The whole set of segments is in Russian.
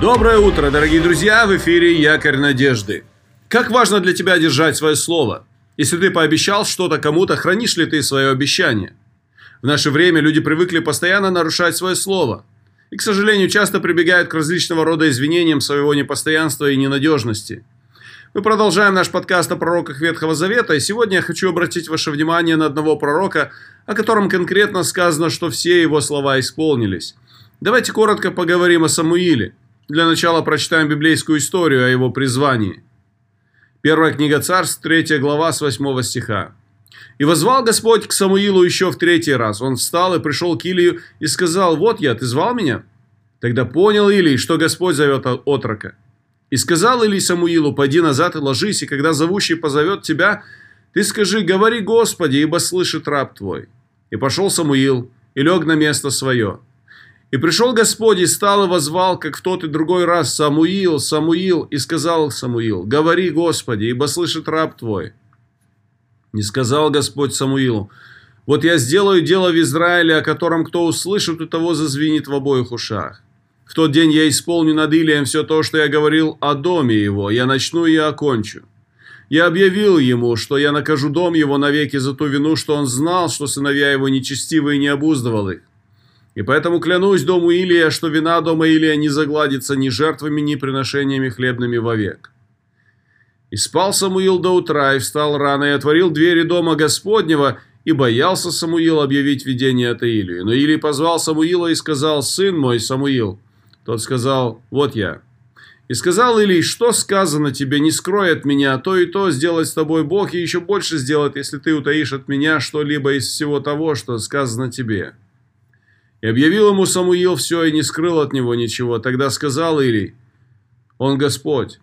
Доброе утро, дорогие друзья! В эфире Якорь Надежды. Как важно для тебя держать свое слово? Если ты пообещал что-то кому-то, хранишь ли ты свое обещание? В наше время люди привыкли постоянно нарушать свое слово. И, к сожалению, часто прибегают к различного рода извинениям своего непостоянства и ненадежности. Мы продолжаем наш подкаст о пророках Ветхого Завета, и сегодня я хочу обратить ваше внимание на одного пророка, о котором конкретно сказано, что все его слова исполнились. Давайте коротко поговорим о Самуиле. Для начала прочитаем библейскую историю о его призвании. Первая книга Царств, третья глава с 8 стиха. «И возвал Господь к Самуилу еще в третий раз. Он встал и пришел к Илию и сказал, «Вот я, ты звал меня?» Тогда понял Илий, что Господь зовет отрока. И сказал Илий Самуилу, «Пойди назад и ложись, и когда зовущий позовет тебя, ты скажи, говори Господи, ибо слышит раб твой». И пошел Самуил, и лег на место свое. И пришел Господь и стал и возвал, как в тот и другой раз, Самуил, Самуил, и сказал Самуил, говори, Господи, ибо слышит раб твой. Не сказал Господь Самуилу, вот я сделаю дело в Израиле, о котором кто услышит, у того зазвенит в обоих ушах. В тот день я исполню над Илием все то, что я говорил о доме его, я начну и окончу. Я объявил ему, что я накажу дом его навеки за ту вину, что он знал, что сыновья его нечестивые не обуздывал их. И поэтому клянусь дому Илия, что вина дома Илия не загладится ни жертвами, ни приношениями хлебными вовек. И спал Самуил до утра, и встал рано, и отворил двери дома Господнего, и боялся Самуил объявить видение это Илию. Но Илий позвал Самуила и сказал, «Сын мой, Самуил». Тот сказал, «Вот я». И сказал Илий, «Что сказано тебе, не скрой от меня, то и то сделать с тобой Бог, и еще больше сделает, если ты утаишь от меня что-либо из всего того, что сказано тебе». И объявил ему Самуил все и не скрыл от него ничего. Тогда сказал Илий, «Он Господь,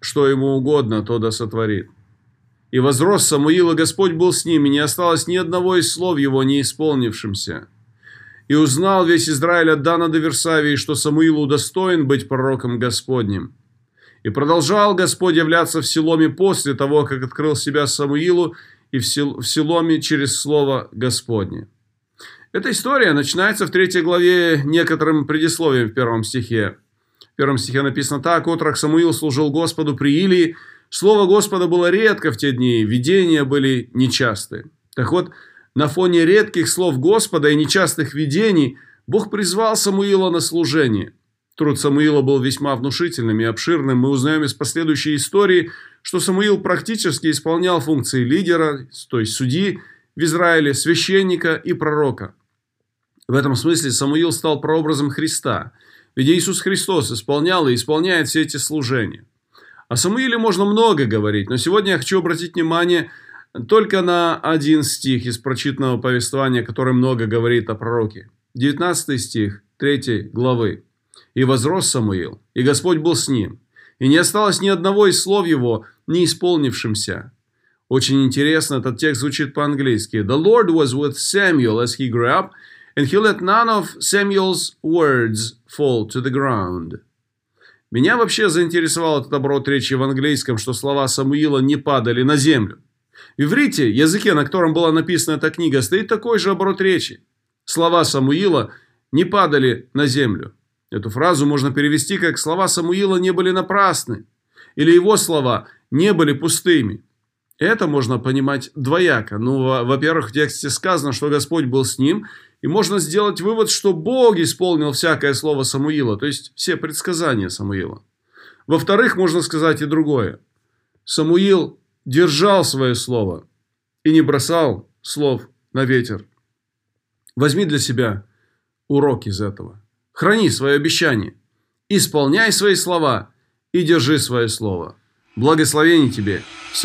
что ему угодно, то да сотворит». И возрос Самуил, и Господь был с ним, и не осталось ни одного из слов его не исполнившимся. И узнал весь Израиль от Дана до Версавии, что Самуил удостоен быть пророком Господним. И продолжал Господь являться в Силоме после того, как открыл себя Самуилу и в Силоме через Слово Господне. Эта история начинается в третьей главе некоторым предисловием в первом стихе. В первом стихе написано так. «Отрок Самуил служил Господу при Илии. Слово Господа было редко в те дни, видения были нечасты». Так вот, на фоне редких слов Господа и нечастых видений Бог призвал Самуила на служение. Труд Самуила был весьма внушительным и обширным. Мы узнаем из последующей истории, что Самуил практически исполнял функции лидера, то есть судьи в Израиле, священника и пророка. В этом смысле Самуил стал прообразом Христа, ведь Иисус Христос исполнял и исполняет все эти служения. О Самуиле можно много говорить, но сегодня я хочу обратить внимание только на один стих из прочитанного повествования, который много говорит о пророке. 19 стих 3 главы. «И возрос Самуил, и Господь был с ним, и не осталось ни одного из слов его, не исполнившимся». Очень интересно, этот текст звучит по-английски. «The Lord was with Samuel as he grew up, and he let none of Samuel's words fall to the ground. Меня вообще заинтересовал этот оборот речи в английском, что слова Самуила не падали на землю. В иврите, языке, на котором была написана эта книга, стоит такой же оборот речи. Слова Самуила не падали на землю. Эту фразу можно перевести как «слова Самуила не были напрасны» или «его слова не были пустыми». Это можно понимать двояко. Ну, во-первых, в тексте сказано, что Господь был с ним, и можно сделать вывод, что Бог исполнил всякое слово Самуила, то есть все предсказания Самуила. Во-вторых, можно сказать и другое. Самуил держал свое слово и не бросал слов на ветер. Возьми для себя урок из этого. Храни свое обещание, исполняй свои слова и держи свое слово. Благословений тебе в